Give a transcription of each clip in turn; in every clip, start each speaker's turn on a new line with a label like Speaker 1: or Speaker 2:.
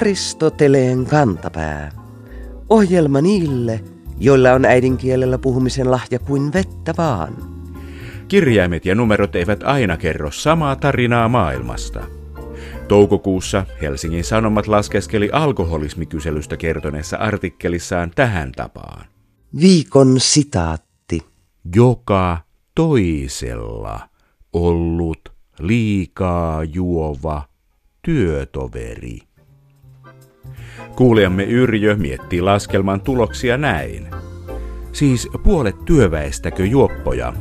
Speaker 1: Aristoteleen kantapää. Ohjelma niille, joilla on äidinkielellä puhumisen lahja kuin vettä vaan.
Speaker 2: Kirjaimet ja numerot eivät aina kerro samaa tarinaa maailmasta. Toukokuussa Helsingin Sanomat laskeskeli alkoholismikyselystä kertoneessa artikkelissaan tähän tapaan.
Speaker 1: Viikon sitaatti.
Speaker 2: Joka toisella ollut liikaa juova työtoveri. Kuulijamme Yrjö miettii laskelman tuloksia näin. Siis puolet työväestäkö juoppoja?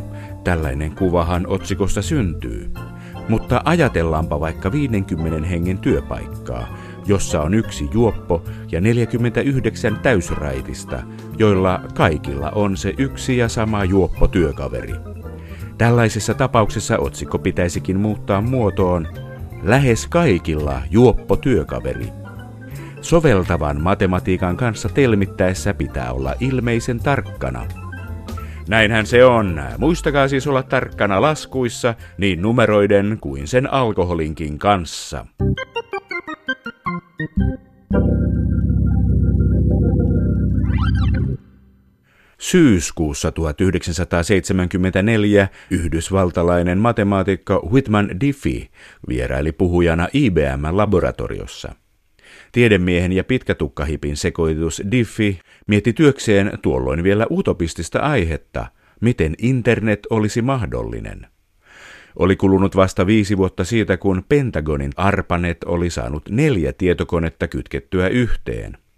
Speaker 2: Tällainen kuvahan otsikosta syntyy. Mutta ajatellaanpa vaikka 50 hengen työpaikkaa, jossa on yksi juoppo ja 49 täysraitista, joilla kaikilla on se yksi ja sama juoppo työkaveri. Tällaisessa tapauksessa otsikko pitäisikin muuttaa muotoon Lähes kaikilla juoppo työkaveri. Soveltavan matematiikan kanssa telmittäessä pitää olla ilmeisen tarkkana. Näinhän se on. Muistakaa siis olla tarkkana laskuissa niin numeroiden kuin sen alkoholinkin kanssa. Syyskuussa 1974 yhdysvaltalainen matemaatikko Whitman Diffie vieraili puhujana IBM-laboratoriossa. Tiedemiehen ja pitkätukkahipin sekoitus Diffie mietti työkseen tuolloin vielä utopistista aihetta, miten internet olisi mahdollinen. Oli kulunut vasta viisi vuotta siitä, kun Pentagonin ARPANET oli saanut neljä tietokonetta kytkettyä yhteen –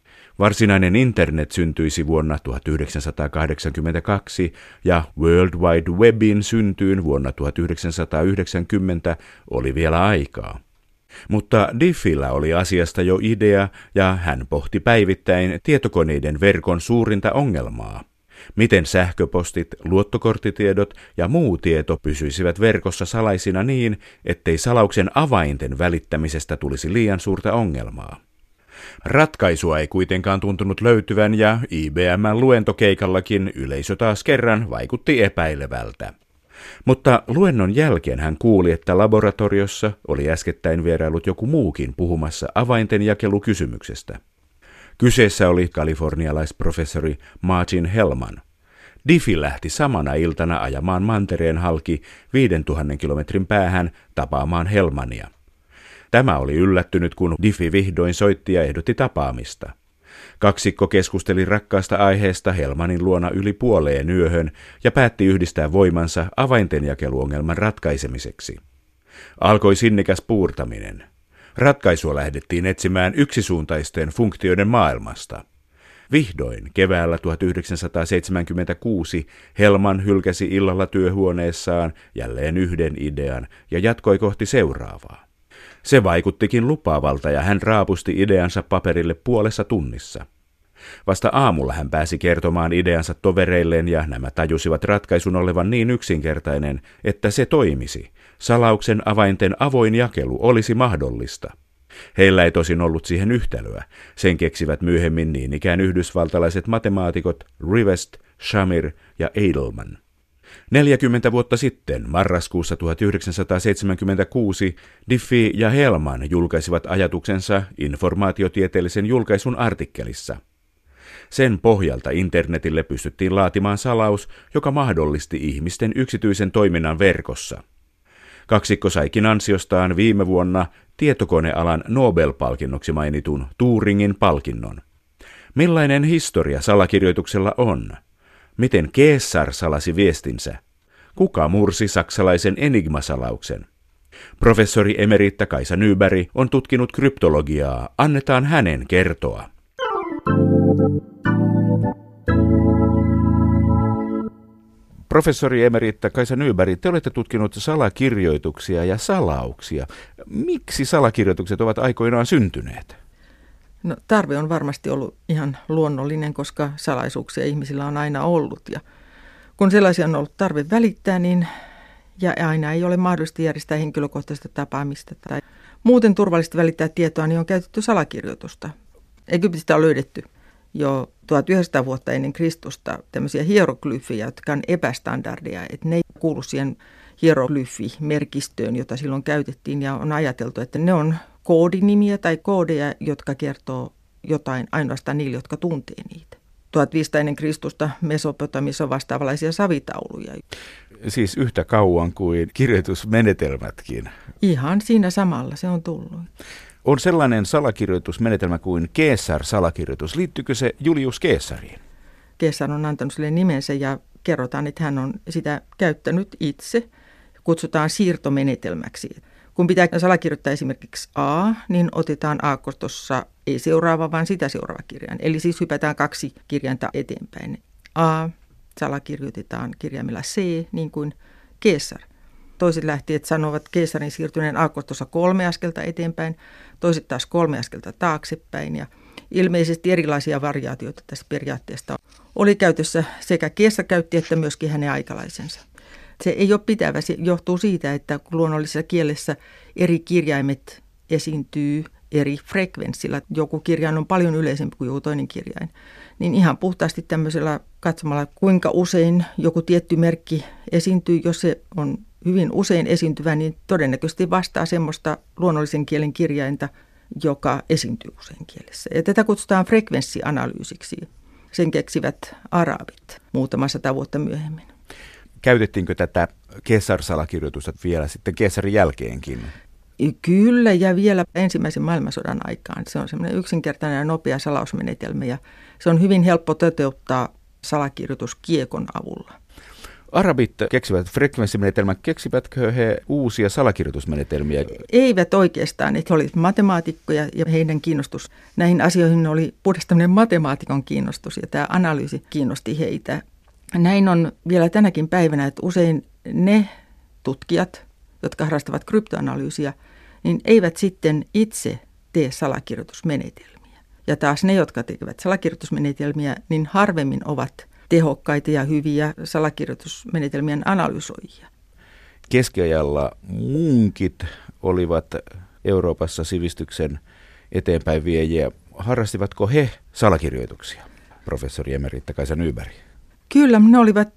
Speaker 2: Varsinainen internet syntyisi vuonna 1982 ja World Wide Webin syntyyn vuonna 1990 oli vielä aikaa. Mutta Diffillä oli asiasta jo idea ja hän pohti päivittäin tietokoneiden verkon suurinta ongelmaa. Miten sähköpostit, luottokorttitiedot ja muu tieto pysyisivät verkossa salaisina niin, ettei salauksen avainten välittämisestä tulisi liian suurta ongelmaa. Ratkaisua ei kuitenkaan tuntunut löytyvän ja IBMn luentokeikallakin yleisö taas kerran vaikutti epäilevältä. Mutta luennon jälkeen hän kuuli, että laboratoriossa oli äskettäin vierailut joku muukin puhumassa avainten jakelukysymyksestä. Kyseessä oli kalifornialaisprofessori Martin Hellman. Diffi lähti samana iltana ajamaan mantereen halki 5000 kilometrin päähän tapaamaan Helmania. Tämä oli yllättynyt, kun Diffi vihdoin soitti ja ehdotti tapaamista. Kaksikko keskusteli rakkaasta aiheesta Helmanin luona yli puoleen yöhön ja päätti yhdistää voimansa avaintenjakeluongelman ratkaisemiseksi. Alkoi sinnikäs puurtaminen. Ratkaisua lähdettiin etsimään yksisuuntaisten funktioiden maailmasta. Vihdoin keväällä 1976 Helman hylkäsi illalla työhuoneessaan jälleen yhden idean ja jatkoi kohti seuraavaa. Se vaikuttikin lupaavalta ja hän raapusti ideansa paperille puolessa tunnissa. Vasta aamulla hän pääsi kertomaan ideansa tovereilleen ja nämä tajusivat ratkaisun olevan niin yksinkertainen, että se toimisi. Salauksen avainten avoin jakelu olisi mahdollista. Heillä ei tosin ollut siihen yhtälöä. Sen keksivät myöhemmin niin ikään yhdysvaltalaiset matemaatikot Rivest, Shamir ja Edelman. 40 vuotta sitten, marraskuussa 1976, Diffie ja Helman julkaisivat ajatuksensa informaatiotieteellisen julkaisun artikkelissa. Sen pohjalta internetille pystyttiin laatimaan salaus, joka mahdollisti ihmisten yksityisen toiminnan verkossa. Kaksikko saikin ansiostaan viime vuonna tietokonealan Nobel-palkinnoksi mainitun Turingin palkinnon. Millainen historia salakirjoituksella on? Miten Keessar salasi viestinsä? Kuka mursi saksalaisen enigmasalauksen? Professori emeritta Kaisa Nyberg on tutkinut kryptologiaa. Annetaan hänen kertoa. Professori emeritta Kaisa Nyberg, te olette tutkinut salakirjoituksia ja salauksia. Miksi salakirjoitukset ovat aikoinaan syntyneet?
Speaker 3: No, tarve on varmasti ollut ihan luonnollinen, koska salaisuuksia ihmisillä on aina ollut. Ja kun sellaisia on ollut tarve välittää, niin ja aina ei ole mahdollista järjestää henkilökohtaista tapaamista tai muuten turvallista välittää tietoa, niin on käytetty salakirjoitusta. Egyptistä on löydetty jo 1900 vuotta ennen Kristusta tämmöisiä hieroglyfejä, jotka on epästandardia, että ne ei kuulu siihen hieroglyfimerkistöön, jota silloin käytettiin ja on ajateltu, että ne on koodinimiä tai koodeja, jotka kertoo jotain ainoastaan niille, jotka tuntee niitä. 1500 ennen Kristusta Mesopotamissa on vastaavanlaisia savitauluja.
Speaker 2: Siis yhtä kauan kuin kirjoitusmenetelmätkin.
Speaker 3: Ihan siinä samalla se on tullut.
Speaker 2: On sellainen salakirjoitusmenetelmä kuin Keesar-salakirjoitus. Liittyykö se Julius Keesariin?
Speaker 3: Keesar on antanut sille nimensä ja kerrotaan, että hän on sitä käyttänyt itse. Kutsutaan siirtomenetelmäksi. Kun pitää salakirjoittaa esimerkiksi A, niin otetaan A-kostossa ei seuraava, vaan sitä seuraava kirjain. Eli siis hypätään kaksi kirjainta eteenpäin. A salakirjoitetaan kirjaimella C, niin kuin Keesar. Toiset lähtijät sanovat Keesarin siirtyneen A-kostossa kolme askelta eteenpäin, toiset taas kolme askelta taaksepäin. Ja ilmeisesti erilaisia variaatioita tästä periaatteesta oli käytössä sekä Keesar käytti että myöskin hänen aikalaisensa. Se ei ole pitävä, se johtuu siitä, että luonnollisessa kielessä eri kirjaimet esiintyy eri frekvenssillä. Joku kirjain on paljon yleisempi kuin joku toinen kirjain. Niin ihan puhtaasti tämmöisellä katsomalla, kuinka usein joku tietty merkki esiintyy, jos se on hyvin usein esiintyvä, niin todennäköisesti vastaa semmoista luonnollisen kielen kirjainta, joka esiintyy usein kielessä. Ja tätä kutsutaan frekvenssianalyysiksi. Sen keksivät arabit muutama sata vuotta myöhemmin.
Speaker 2: Käytettiinkö tätä Kesar-salakirjoitusta vielä sitten Kesarin jälkeenkin?
Speaker 3: Kyllä, ja vielä ensimmäisen maailmansodan aikaan. Se on semmoinen yksinkertainen ja nopea salausmenetelmä, ja se on hyvin helppo toteuttaa salakirjoitus kiekon avulla.
Speaker 2: Arabit keksivät frekvenssimenetelmän, keksivätkö he uusia salakirjoitusmenetelmiä?
Speaker 3: Eivät oikeastaan, he olivat matemaatikkoja ja heidän kiinnostus näihin asioihin oli puhdas matemaatikon kiinnostus ja tämä analyysi kiinnosti heitä. Näin on vielä tänäkin päivänä, että usein ne tutkijat, jotka harrastavat kryptoanalyysiä, niin eivät sitten itse tee salakirjoitusmenetelmiä. Ja taas ne, jotka tekevät salakirjoitusmenetelmiä, niin harvemmin ovat tehokkaita ja hyviä salakirjoitusmenetelmien analysoijia.
Speaker 2: Keskiajalla munkit olivat Euroopassa sivistyksen eteenpäin viejiä. Harrastivatko he salakirjoituksia, professori Emeritta Kaisa Nyberg?
Speaker 3: Kyllä, ne olivat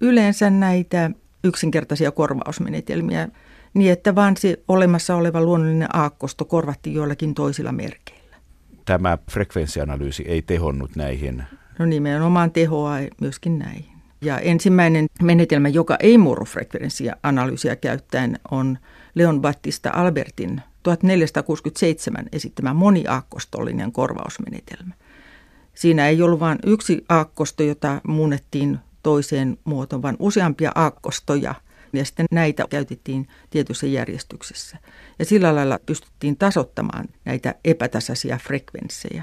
Speaker 3: yleensä näitä yksinkertaisia korvausmenetelmiä niin, että vaan se olemassa oleva luonnollinen aakkosto korvattiin joillakin toisilla merkeillä.
Speaker 2: Tämä frekvenssianalyysi ei tehonnut näihin?
Speaker 3: No nimenomaan tehoa myöskin näihin. Ja ensimmäinen menetelmä, joka ei murrofrekvenssianalyysiä käyttäen, on Leon Battista Albertin 1467 esittämä moniaakkostollinen korvausmenetelmä. Siinä ei ollut vain yksi aakkosto, jota muunnettiin toiseen muotoon, vaan useampia aakkostoja. Ja sitten näitä käytettiin tietyssä järjestyksessä. Ja sillä lailla pystyttiin tasottamaan näitä epätasaisia frekvenssejä.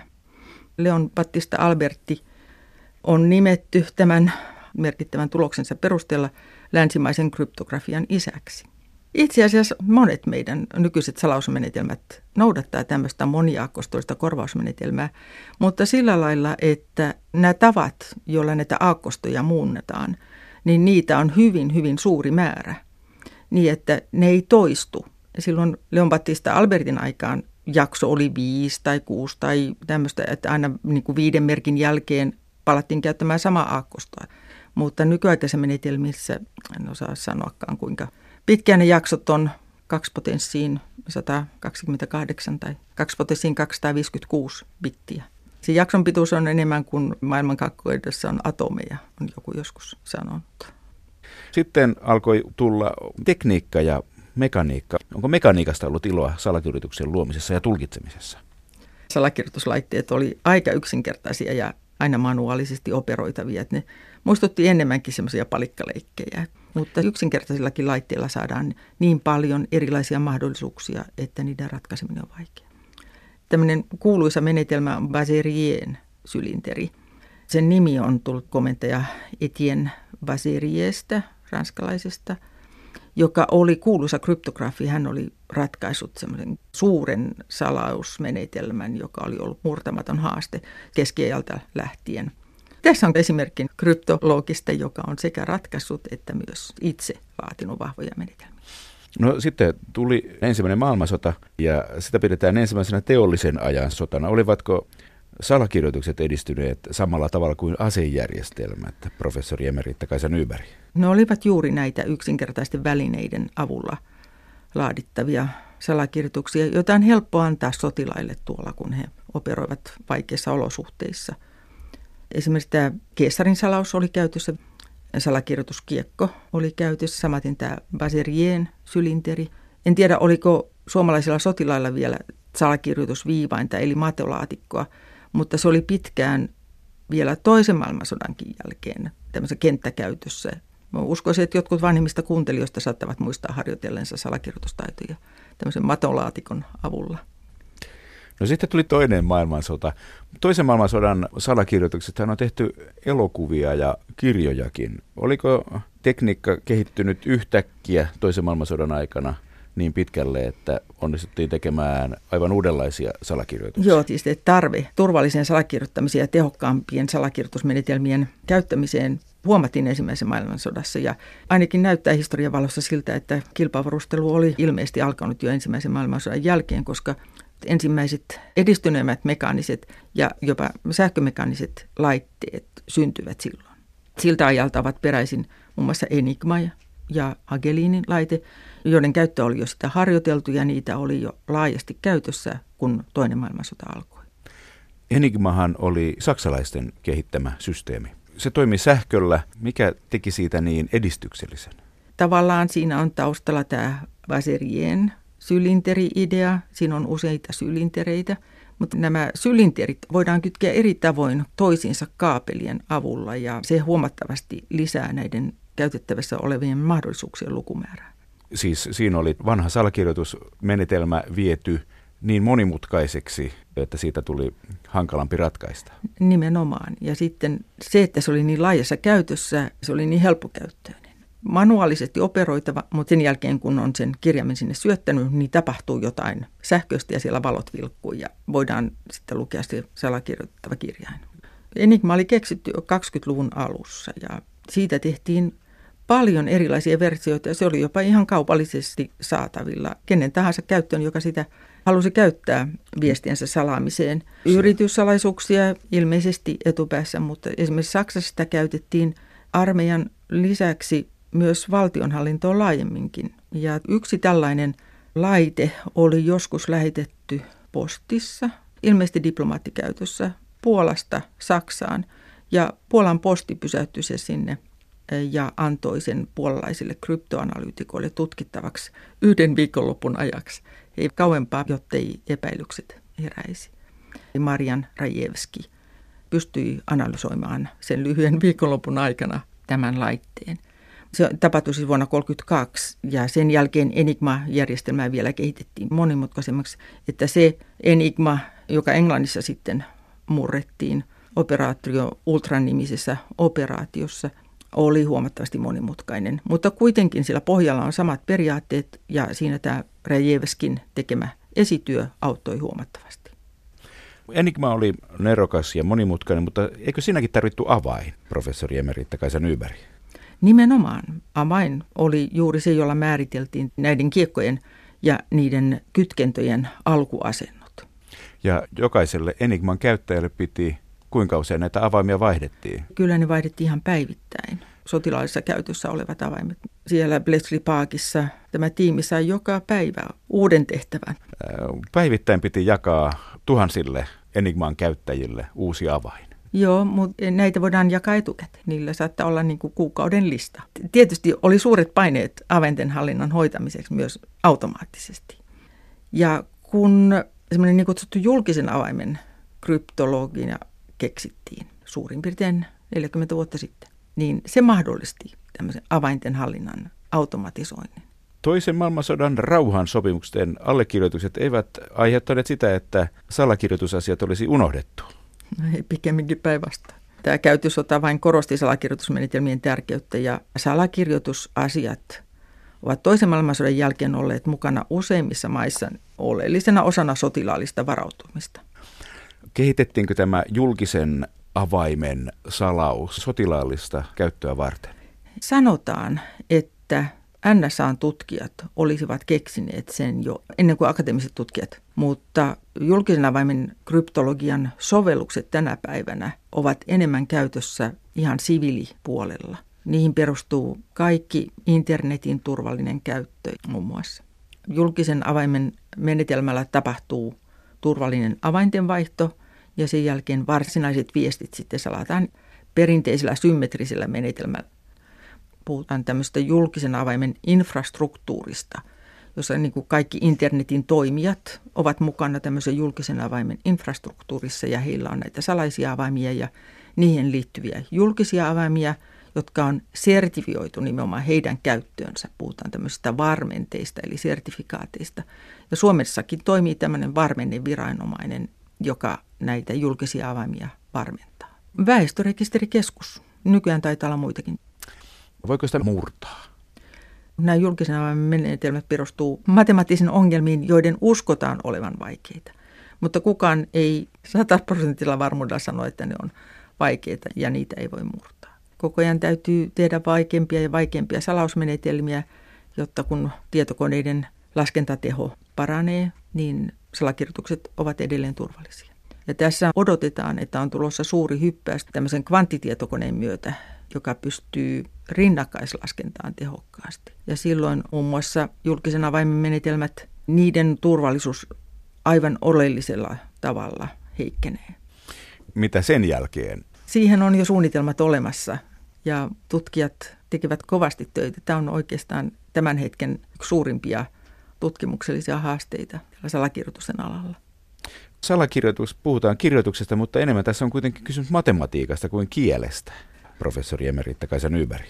Speaker 3: Leon Battista Alberti on nimetty tämän merkittävän tuloksensa perusteella länsimaisen kryptografian isäksi. Itse asiassa monet meidän nykyiset salausmenetelmät noudattaa tämmöistä moniaakkostoista korvausmenetelmää, mutta sillä lailla, että nämä tavat, joilla näitä aakkostoja muunnetaan, niin niitä on hyvin, hyvin suuri määrä, niin että ne ei toistu. Silloin Leon Battista Albertin aikaan jakso oli viisi tai kuusi tai tämmöistä, että aina niin kuin viiden merkin jälkeen palattiin käyttämään samaa aakkostoa. Mutta nykyaikaisessa menetelmissä en osaa sanoakaan kuinka – Pitkään ne jaksot on kaksi potenssiin 128 tai kaksi potenssiin 256 bittiä. Se jakson pituus on enemmän kuin maailmankakkoidessa on atomeja, on joku joskus sanonut.
Speaker 2: Sitten alkoi tulla tekniikka ja mekaniikka. Onko mekaniikasta ollut iloa salakirjoituksen luomisessa ja tulkitsemisessa?
Speaker 3: Salakirjoituslaitteet oli aika yksinkertaisia ja aina manuaalisesti operoitavia. Että ne muistutti enemmänkin semmoisia palikkaleikkejä. Mutta yksinkertaisillakin laitteilla saadaan niin paljon erilaisia mahdollisuuksia, että niiden ratkaiseminen on vaikea. Tämmöinen kuuluisa menetelmä on Baserien sylinteri. Sen nimi on tullut komentaja Etienne Baseriestä, ranskalaisesta, joka oli kuuluisa kryptografi. Hän oli ratkaissut semmoisen suuren salausmenetelmän, joka oli ollut murtamaton haaste keskiajalta lähtien – tässä on esimerkki kryptologista, joka on sekä ratkaissut että myös itse vaatinut vahvoja menetelmiä.
Speaker 2: No sitten tuli ensimmäinen maailmansota ja sitä pidetään ensimmäisenä teollisen ajan sotana. Olivatko salakirjoitukset edistyneet samalla tavalla kuin asejärjestelmät, professori Emeritta Kaisa Nyberg?
Speaker 3: Ne olivat juuri näitä yksinkertaisten välineiden avulla laadittavia salakirjoituksia, joita on helppo antaa sotilaille tuolla, kun he operoivat vaikeissa olosuhteissa. Esimerkiksi tämä Keesarin salaus oli käytössä, salakirjoituskiekko oli käytössä, samaten tämä Baserien sylinteri. En tiedä, oliko suomalaisilla sotilailla vielä salakirjoitusviivainta eli mateolaatikkoa, mutta se oli pitkään vielä toisen maailmansodankin jälkeen tämmöisessä kenttäkäytössä. Mä uskoisin, että jotkut vanhimmista kuuntelijoista saattavat muistaa harjoitellensa salakirjoitustaitoja tämmöisen matolaatikon avulla.
Speaker 2: No sitten tuli toinen maailmansota. Toisen maailmansodan salakirjoitukset on tehty elokuvia ja kirjojakin. Oliko tekniikka kehittynyt yhtäkkiä toisen maailmansodan aikana – niin pitkälle, että onnistuttiin tekemään aivan uudenlaisia salakirjoituksia.
Speaker 3: Joo, siis tarve turvallisen salakirjoittamisen ja tehokkaampien salakirjoitusmenetelmien käyttämiseen huomattiin ensimmäisessä maailmansodassa ja ainakin näyttää historian valossa siltä, että kilpavarustelu oli ilmeisesti alkanut jo ensimmäisen maailmansodan jälkeen, koska ensimmäiset edistyneemmät mekaaniset ja jopa sähkömekaaniset laitteet syntyvät silloin. Siltä ajalta ovat peräisin muun muassa Enigma ja Hagelinin laite, joiden käyttö oli jo sitä harjoiteltu ja niitä oli jo laajasti käytössä, kun toinen maailmansota alkoi.
Speaker 2: Enigmahan oli saksalaisten kehittämä systeemi. Se toimi sähköllä. Mikä teki siitä niin edistyksellisen?
Speaker 3: Tavallaan siinä on taustalla tämä Vaserien sylinteri-idea. Siinä on useita sylintereitä, mutta nämä sylinterit voidaan kytkeä eri tavoin toisiinsa kaapelien avulla ja se huomattavasti lisää näiden käytettävissä olevien mahdollisuuksien lukumäärää
Speaker 2: siis siinä oli vanha salakirjoitusmenetelmä viety niin monimutkaiseksi, että siitä tuli hankalampi ratkaista.
Speaker 3: Nimenomaan. Ja sitten se, että se oli niin laajassa käytössä, se oli niin helppokäyttöinen. Manuaalisesti operoitava, mutta sen jälkeen kun on sen kirjaimen sinne syöttänyt, niin tapahtuu jotain sähköistä ja siellä valot vilkkuu ja voidaan sitten lukea se salakirjoittava kirjain. Enigma oli keksitty jo 20-luvun alussa ja siitä tehtiin paljon erilaisia versioita ja se oli jopa ihan kaupallisesti saatavilla kenen tahansa käyttöön, joka sitä halusi käyttää viestiensä salaamiseen. Yrityssalaisuuksia ilmeisesti etupäässä, mutta esimerkiksi Saksassa sitä käytettiin armeijan lisäksi myös valtionhallintoon laajemminkin. Ja yksi tällainen laite oli joskus lähetetty postissa, ilmeisesti diplomaattikäytössä, Puolasta Saksaan. Ja Puolan posti pysäyttyi se sinne ja antoi sen puolalaisille kryptoanalyytikoille tutkittavaksi yhden viikonlopun ajaksi. Ei kauempaa, jottei epäilykset heräisi. Marian Rajevski pystyi analysoimaan sen lyhyen viikonlopun aikana tämän laitteen. Se tapahtui siis vuonna 1932 ja sen jälkeen Enigma-järjestelmää vielä kehitettiin monimutkaisemmaksi, että se Enigma, joka Englannissa sitten murrettiin operaatio Ultra-nimisessä operaatiossa – oli huomattavasti monimutkainen, mutta kuitenkin sillä pohjalla on samat periaatteet ja siinä tämä Rajevskin tekemä esityö auttoi huomattavasti.
Speaker 2: Enigma oli nerokas ja monimutkainen, mutta eikö siinäkin tarvittu avain, professori Emeritta Kaisa Nyberg?
Speaker 3: Nimenomaan. Avain oli juuri se, jolla määriteltiin näiden kiekkojen ja niiden kytkentöjen alkuasennot.
Speaker 2: Ja jokaiselle Enigman käyttäjälle piti kuinka usein näitä avaimia vaihdettiin?
Speaker 3: Kyllä ne vaihdettiin ihan päivittäin. Sotilaallisessa käytössä olevat avaimet. Siellä Bletchley Parkissa tämä tiimi sai joka päivä uuden tehtävän.
Speaker 2: Päivittäin piti jakaa tuhansille Enigman käyttäjille uusi avain.
Speaker 3: Joo, mutta näitä voidaan jakaa etukäteen. Niillä saattaa olla niin kuin kuukauden lista. Tietysti oli suuret paineet aventen hallinnan hoitamiseksi myös automaattisesti. Ja kun semmoinen niin kutsuttu julkisen avaimen kryptologia keksittiin suurin piirtein 40 vuotta sitten, niin se mahdollisti tämmöisen avainten hallinnan automatisoinnin.
Speaker 2: Toisen maailmansodan rauhansopimuksen allekirjoitukset eivät aiheuttaneet sitä, että salakirjoitusasiat olisi unohdettu.
Speaker 3: No ei pikemminkin päinvastoin. Tämä käytösota vain korosti salakirjoitusmenetelmien tärkeyttä ja salakirjoitusasiat ovat toisen maailmansodan jälkeen olleet mukana useimmissa maissa oleellisena osana sotilaallista varautumista.
Speaker 2: Kehitettiinkö tämä julkisen avaimen salaus sotilaallista käyttöä varten?
Speaker 3: Sanotaan, että NSAn tutkijat olisivat keksineet sen jo ennen kuin akateemiset tutkijat, mutta julkisen avaimen kryptologian sovellukset tänä päivänä ovat enemmän käytössä ihan siviilipuolella. Niihin perustuu kaikki internetin turvallinen käyttö muun muassa. julkisen avaimen menetelmällä tapahtuu turvallinen avaintenvaihto ja sen jälkeen varsinaiset viestit sitten salataan perinteisellä symmetrisellä menetelmällä. Puhutaan tämmöistä julkisen avaimen infrastruktuurista, jossa niin kuin kaikki internetin toimijat ovat mukana tämmöisen julkisen avaimen infrastruktuurissa ja heillä on näitä salaisia avaimia ja niihin liittyviä julkisia avaimia, jotka on sertifioitu nimenomaan heidän käyttöönsä. Puhutaan tämmöisistä varmenteista eli sertifikaateista. Ja Suomessakin toimii tämmöinen varmenne viranomainen, joka näitä julkisia avaimia varmentaa. Väestörekisterikeskus. Nykyään taitaa olla muitakin.
Speaker 2: Voiko sitä murtaa?
Speaker 3: Nämä julkisen avaimen menetelmät perustuu matemaattisiin ongelmiin, joiden uskotaan olevan vaikeita. Mutta kukaan ei 100 prosentilla varmuudella sano, että ne on vaikeita ja niitä ei voi murtaa. Koko ajan täytyy tehdä vaikeampia ja vaikeampia salausmenetelmiä, jotta kun tietokoneiden laskentateho paranee, niin salakirjoitukset ovat edelleen turvallisia. Ja tässä odotetaan, että on tulossa suuri hyppäys tämmöisen kvanttitietokoneen myötä, joka pystyy rinnakkaislaskentaan tehokkaasti. Ja silloin muun muassa julkisen avaimen menetelmät, niiden turvallisuus aivan oleellisella tavalla heikkenee.
Speaker 2: Mitä sen jälkeen?
Speaker 3: Siihen on jo suunnitelmat olemassa ja tutkijat tekevät kovasti töitä. Tämä on oikeastaan tämän hetken suurimpia tutkimuksellisia haasteita salakirjoitusten alalla.
Speaker 2: Salakirjoitus, puhutaan kirjoituksesta, mutta enemmän tässä on kuitenkin kysymys matematiikasta kuin kielestä, professori Emeritta Kaisa Nyberg.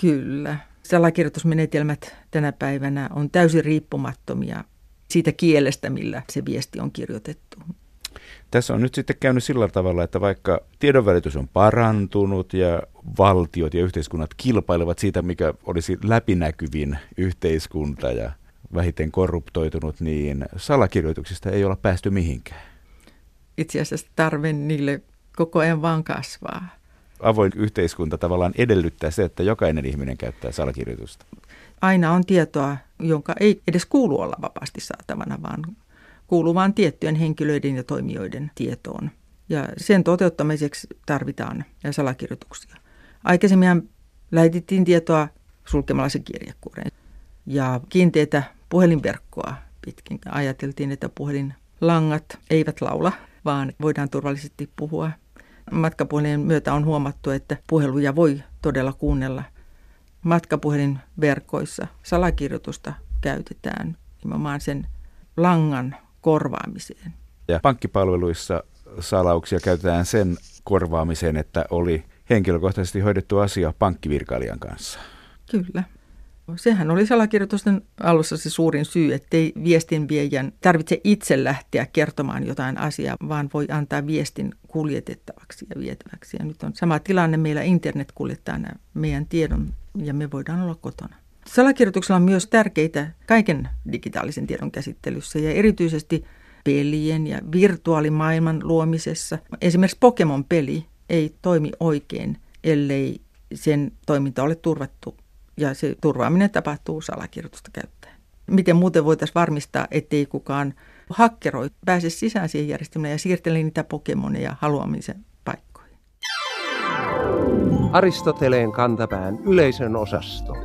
Speaker 3: Kyllä. Salakirjoitusmenetelmät tänä päivänä on täysin riippumattomia siitä kielestä, millä se viesti on kirjoitettu.
Speaker 2: Tässä on nyt sitten käynyt sillä tavalla, että vaikka tiedonvälitys on parantunut ja valtiot ja yhteiskunnat kilpailevat siitä, mikä olisi läpinäkyvin yhteiskunta ja vähiten korruptoitunut, niin salakirjoituksista ei olla päästy mihinkään.
Speaker 3: Itse asiassa tarve niille koko ajan vaan kasvaa.
Speaker 2: Avoin yhteiskunta tavallaan edellyttää se, että jokainen ihminen käyttää salakirjoitusta.
Speaker 3: Aina on tietoa, jonka ei edes kuulu olla vapaasti saatavana, vaan kuuluu vain tiettyjen henkilöiden ja toimijoiden tietoon. Ja sen toteuttamiseksi tarvitaan salakirjoituksia. Aikaisemmin lähetettiin tietoa sulkemalla se kirjekuoreen ja kiinteitä puhelinverkkoa pitkin. Ajateltiin, että puhelinlangat eivät laula, vaan voidaan turvallisesti puhua. Matkapuhelin myötä on huomattu, että puheluja voi todella kuunnella. Matkapuhelinverkoissa salakirjoitusta käytetään nimenomaan sen langan korvaamiseen.
Speaker 2: Ja pankkipalveluissa salauksia käytetään sen korvaamiseen, että oli henkilökohtaisesti hoidettu asia pankkivirkailijan kanssa.
Speaker 3: Kyllä. Sehän oli salakirjoitusten alussa se suurin syy, ettei viestinviejän tarvitse itse lähteä kertomaan jotain asiaa, vaan voi antaa viestin kuljetettavaksi ja vietäväksi. Ja nyt on sama tilanne, meillä internet kuljettaa meidän tiedon ja me voidaan olla kotona. Salakirjoituksella on myös tärkeitä kaiken digitaalisen tiedon käsittelyssä ja erityisesti pelien ja virtuaalimaailman luomisessa. Esimerkiksi Pokemon-peli ei toimi oikein, ellei sen toiminta ole turvattu ja se turvaaminen tapahtuu salakirjoitusta käyttäen. Miten muuten voitaisiin varmistaa, ettei kukaan hakkeroi, pääse sisään siihen järjestelmään ja siirtele niitä Pokemoneja haluamisen paikkoihin.
Speaker 4: Aristoteleen kantapään yleisön osasto.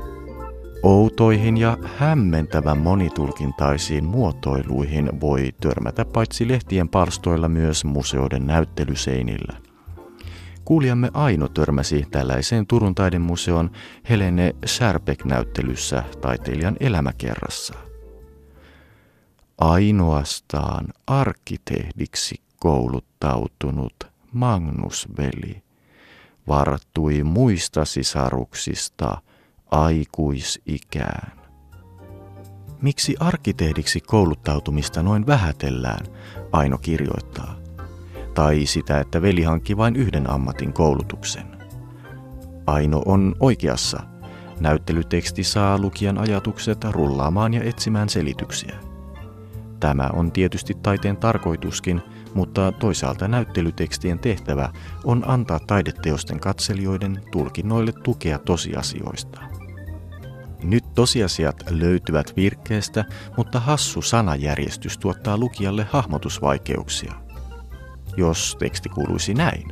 Speaker 5: Outoihin ja hämmentävän monitulkintaisiin muotoiluihin voi törmätä paitsi lehtien palstoilla myös museoiden näyttelyseinillä. Kuulijamme Aino törmäsi tällaiseen Turun taidemuseon Helene Särpek-näyttelyssä taiteilijan elämäkerrassa. Ainoastaan arkkitehdiksi kouluttautunut Magnusveli varttui muista sisaruksista aikuisikään. Miksi arkkitehdiksi kouluttautumista noin vähätellään, Aino kirjoittaa tai sitä, että veli hankki vain yhden ammatin koulutuksen. Aino on oikeassa. Näyttelyteksti saa lukijan ajatukset rullaamaan ja etsimään selityksiä. Tämä on tietysti taiteen tarkoituskin, mutta toisaalta näyttelytekstien tehtävä on antaa taideteosten katselijoiden tulkinnoille tukea tosiasioista. Nyt tosiasiat löytyvät virkkeestä, mutta hassu sanajärjestys tuottaa lukijalle hahmotusvaikeuksia jos teksti kuuluisi näin.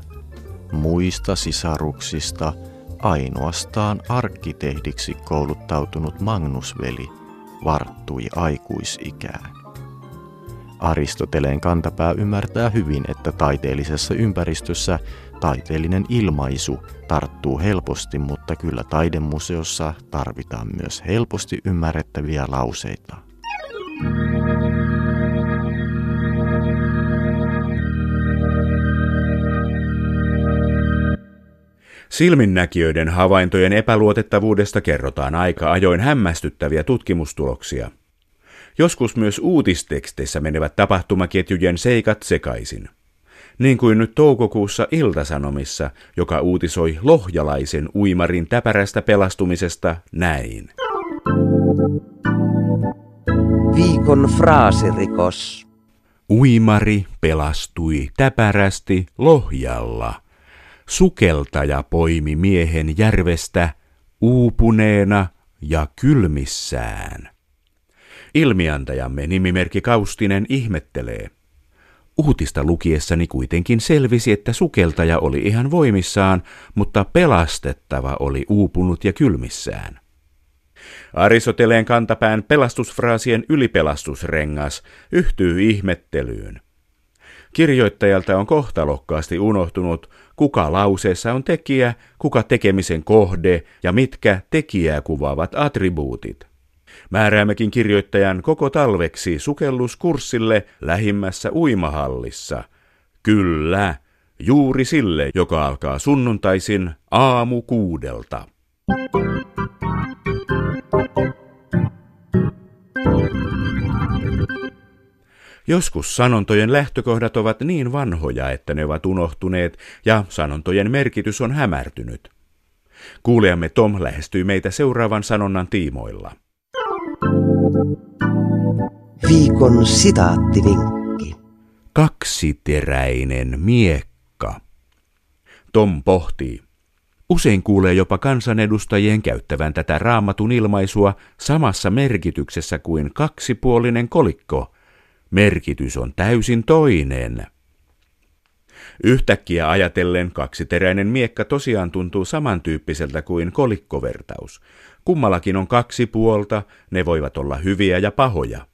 Speaker 5: Muista sisaruksista ainoastaan arkkitehdiksi kouluttautunut Magnusveli varttui aikuisikään. Aristoteleen kantapää ymmärtää hyvin, että taiteellisessa ympäristössä taiteellinen ilmaisu tarttuu helposti, mutta kyllä taidemuseossa tarvitaan myös helposti ymmärrettäviä lauseita.
Speaker 2: Silminnäkijöiden havaintojen epäluotettavuudesta kerrotaan aika ajoin hämmästyttäviä tutkimustuloksia. Joskus myös uutisteksteissä menevät tapahtumaketjujen seikat sekaisin. Niin kuin nyt toukokuussa Iltasanomissa, joka uutisoi lohjalaisen uimarin täpärästä pelastumisesta näin.
Speaker 1: Viikon fraasirikos.
Speaker 2: Uimari pelastui täpärästi Lohjalla. Sukeltaja poimi miehen järvestä uupuneena ja kylmissään. Ilmiantajamme nimimerkki Kaustinen ihmettelee. Uutista lukiessani kuitenkin selvisi, että sukeltaja oli ihan voimissaan, mutta pelastettava oli uupunut ja kylmissään. Aristoteleen kantapään pelastusfraasien ylipelastusrengas yhtyy ihmettelyyn. Kirjoittajalta on kohtalokkaasti unohtunut, kuka lauseessa on tekijä, kuka tekemisen kohde ja mitkä tekijää kuvaavat attribuutit. Määräämmekin kirjoittajan koko talveksi sukelluskurssille lähimmässä uimahallissa. Kyllä, juuri sille, joka alkaa sunnuntaisin aamu kuudelta. Joskus sanontojen lähtökohdat ovat niin vanhoja, että ne ovat unohtuneet ja sanontojen merkitys on hämärtynyt. Kuulijamme Tom lähestyy meitä seuraavan sanonnan tiimoilla.
Speaker 1: Viikon sitaattivinkki.
Speaker 2: Kaksiteräinen miekka. Tom pohtii. Usein kuulee jopa kansanedustajien käyttävän tätä raamatun ilmaisua samassa merkityksessä kuin kaksipuolinen kolikko. Merkitys on täysin toinen. Yhtäkkiä ajatellen kaksiteräinen miekka tosiaan tuntuu samantyyppiseltä kuin kolikkovertaus. Kummallakin on kaksi puolta, ne voivat olla hyviä ja pahoja.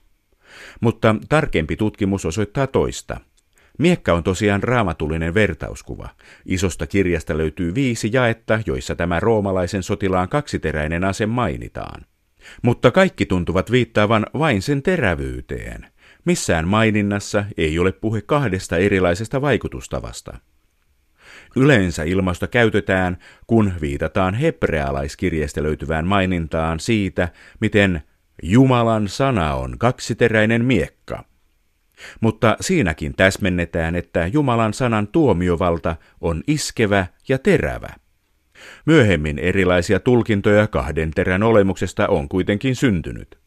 Speaker 2: Mutta tarkempi tutkimus osoittaa toista. Miekka on tosiaan raamatullinen vertauskuva. Isosta kirjasta löytyy viisi jaetta, joissa tämä roomalaisen sotilaan kaksiteräinen ase mainitaan. Mutta kaikki tuntuvat viittaavan vain sen terävyyteen. Missään maininnassa ei ole puhe kahdesta erilaisesta vaikutustavasta. Yleensä ilmausta käytetään, kun viitataan hebrealaiskirjeestä löytyvään mainintaan siitä, miten Jumalan sana on kaksiteräinen miekka. Mutta siinäkin täsmennetään, että Jumalan sanan tuomiovalta on iskevä ja terävä. Myöhemmin erilaisia tulkintoja kahden terän olemuksesta on kuitenkin syntynyt.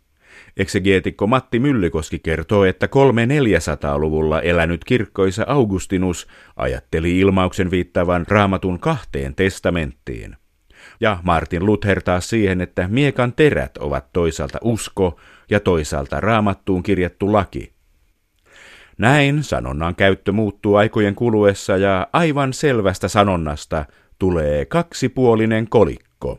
Speaker 2: Eksegeetikko Matti Myllikoski kertoo, että 300-400-luvulla elänyt kirkkoisa Augustinus ajatteli ilmauksen viittavan raamatun kahteen testamenttiin. Ja Martin Luther taas siihen, että miekan terät ovat toisaalta usko ja toisaalta raamattuun kirjattu laki. Näin sanonnan käyttö muuttuu aikojen kuluessa ja aivan selvästä sanonnasta tulee kaksipuolinen kolikko.